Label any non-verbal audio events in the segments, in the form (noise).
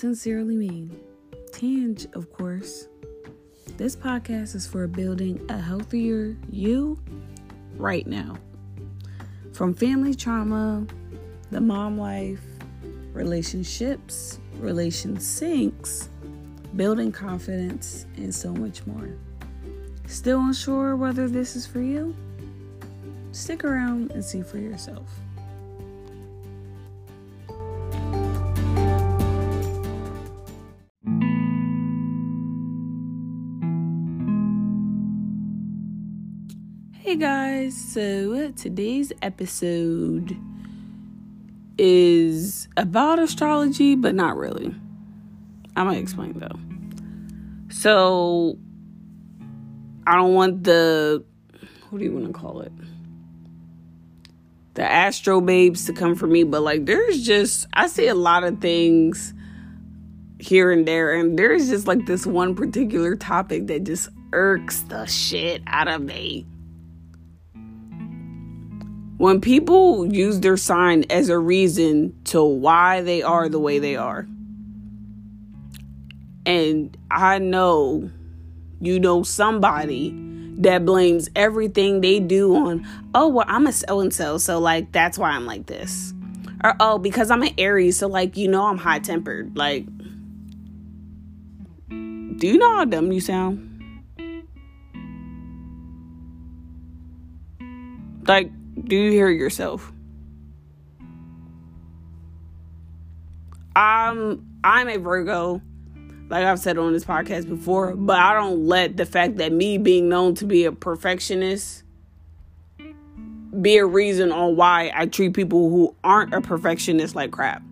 sincerely mean. Tanj, of course. This podcast is for building a healthier you right now. From family trauma, the mom life, relationships, relation sinks, building confidence, and so much more. Still unsure whether this is for you? Stick around and see for yourself. Hey guys, so today's episode is about astrology, but not really. I'm gonna explain though. So, I don't want the what do you want to call it? The astro babes to come for me, but like there's just I see a lot of things here and there, and there's just like this one particular topic that just irks the shit out of me when people use their sign as a reason to why they are the way they are. And I know you know somebody that blames everything they do on, oh, well, I'm a so and so, so like that's why I'm like this. Or, oh, because I'm an Aries, so like, you know, I'm high tempered. Like, do you know how dumb you sound? Like, do you hear yourself? I'm I'm a Virgo, like I've said on this podcast before, but I don't let the fact that me being known to be a perfectionist be a reason on why I treat people who aren't a perfectionist like crap.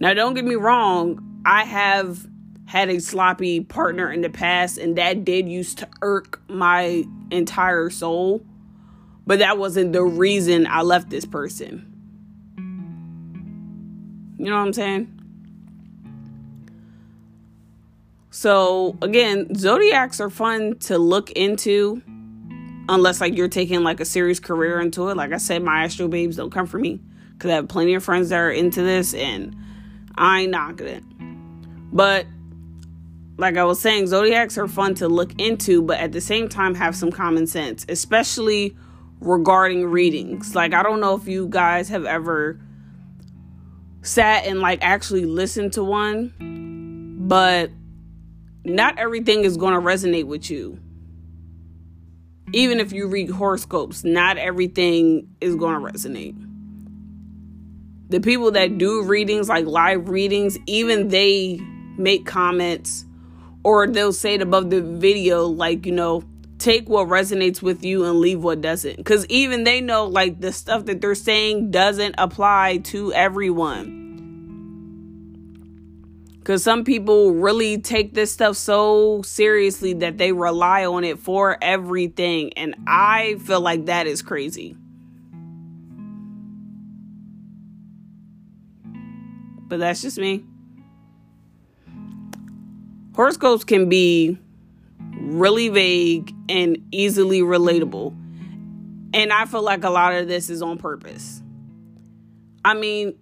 Now don't get me wrong, I have had a sloppy partner in the past and that did used to irk my entire soul but that wasn't the reason I left this person. You know what I'm saying? So, again, zodiacs are fun to look into unless like you're taking like a serious career into it. Like I said, my astro babes don't come for me because I have plenty of friends that are into this and I ain't knocking it. But like I was saying, zodiacs are fun to look into, but at the same time have some common sense, especially regarding readings. Like, I don't know if you guys have ever sat and like actually listened to one, but not everything is going to resonate with you. Even if you read horoscopes, not everything is going to resonate. The people that do readings, like live readings, even they make comments or they'll say it above the video, like, you know, take what resonates with you and leave what doesn't. Because even they know, like, the stuff that they're saying doesn't apply to everyone. Because some people really take this stuff so seriously that they rely on it for everything. And I feel like that is crazy. But that's just me. Horoscopes can be really vague and easily relatable. And I feel like a lot of this is on purpose. I mean,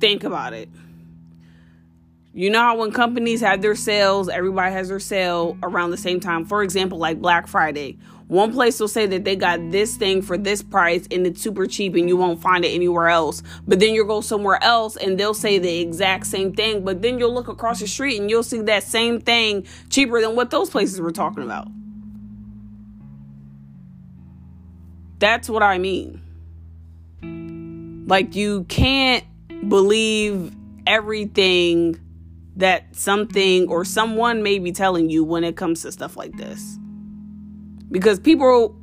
think about it. You know how when companies have their sales, everybody has their sale around the same time. For example, like Black Friday. One place will say that they got this thing for this price and it's super cheap and you won't find it anywhere else. But then you'll go somewhere else and they'll say the exact same thing. But then you'll look across the street and you'll see that same thing cheaper than what those places were talking about. That's what I mean. Like, you can't believe everything that something or someone may be telling you when it comes to stuff like this. Because people,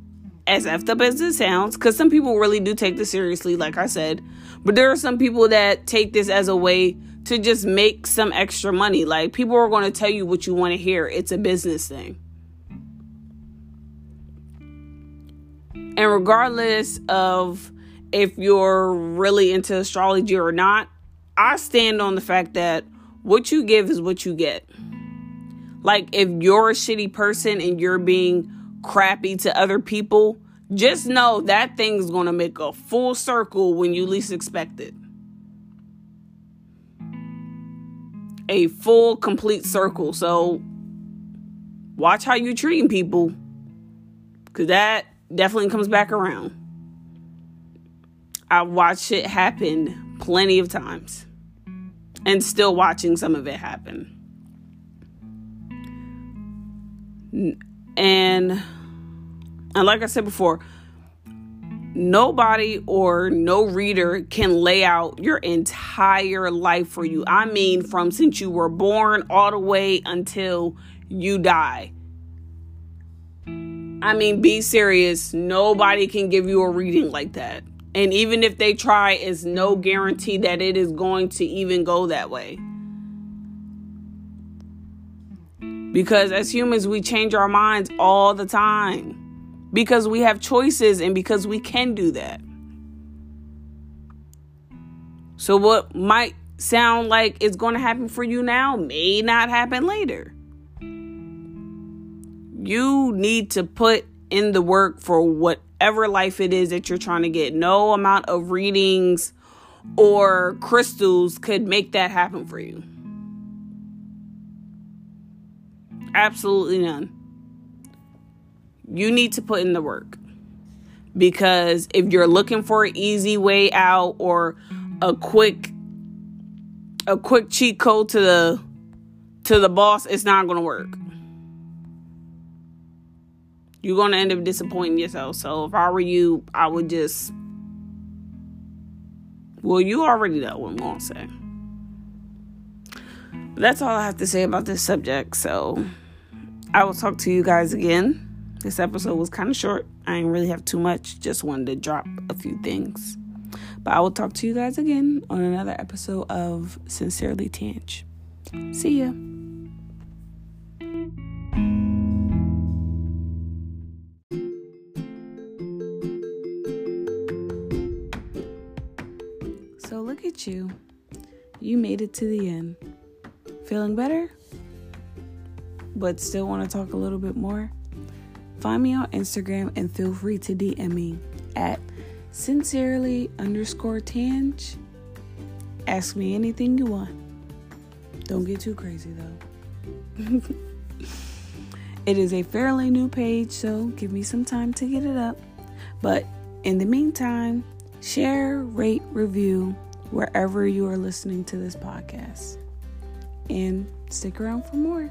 as effed up as it sounds, because some people really do take this seriously, like I said, but there are some people that take this as a way to just make some extra money. Like people are going to tell you what you want to hear, it's a business thing. And regardless of if you're really into astrology or not, I stand on the fact that what you give is what you get. Like, if you're a shitty person and you're being crappy to other people, just know that thing's going to make a full circle when you least expect it. a full complete circle. So watch how you're treating people because that definitely comes back around. I watched it happen plenty of times and still watching some of it happen. And and like I said before, nobody or no reader can lay out your entire life for you. I mean, from since you were born all the way until you die. I mean, be serious. Nobody can give you a reading like that. And even if they try, it's no guarantee that it is going to even go that way. Because as humans, we change our minds all the time because we have choices and because we can do that. So, what might sound like it's going to happen for you now may not happen later. You need to put in the work for whatever life it is that you're trying to get. No amount of readings or crystals could make that happen for you. Absolutely none you need to put in the work. Because if you're looking for an easy way out or a quick a quick cheat code to the to the boss, it's not going to work. You're going to end up disappointing yourself. So if I were you, I would just well, you already know what I'm going to say. That's all I have to say about this subject. So I will talk to you guys again this episode was kind of short. I didn't really have too much, just wanted to drop a few things. But I will talk to you guys again on another episode of Sincerely Tanj. See ya. Look at you. You made it to the end. Feeling better? But still want to talk a little bit more? Find me on Instagram and feel free to DM me at sincerely underscore tanj. Ask me anything you want. Don't get too crazy though. (laughs) it is a fairly new page, so give me some time to get it up. But in the meantime, share, rate, review wherever you are listening to this podcast. And stick around for more.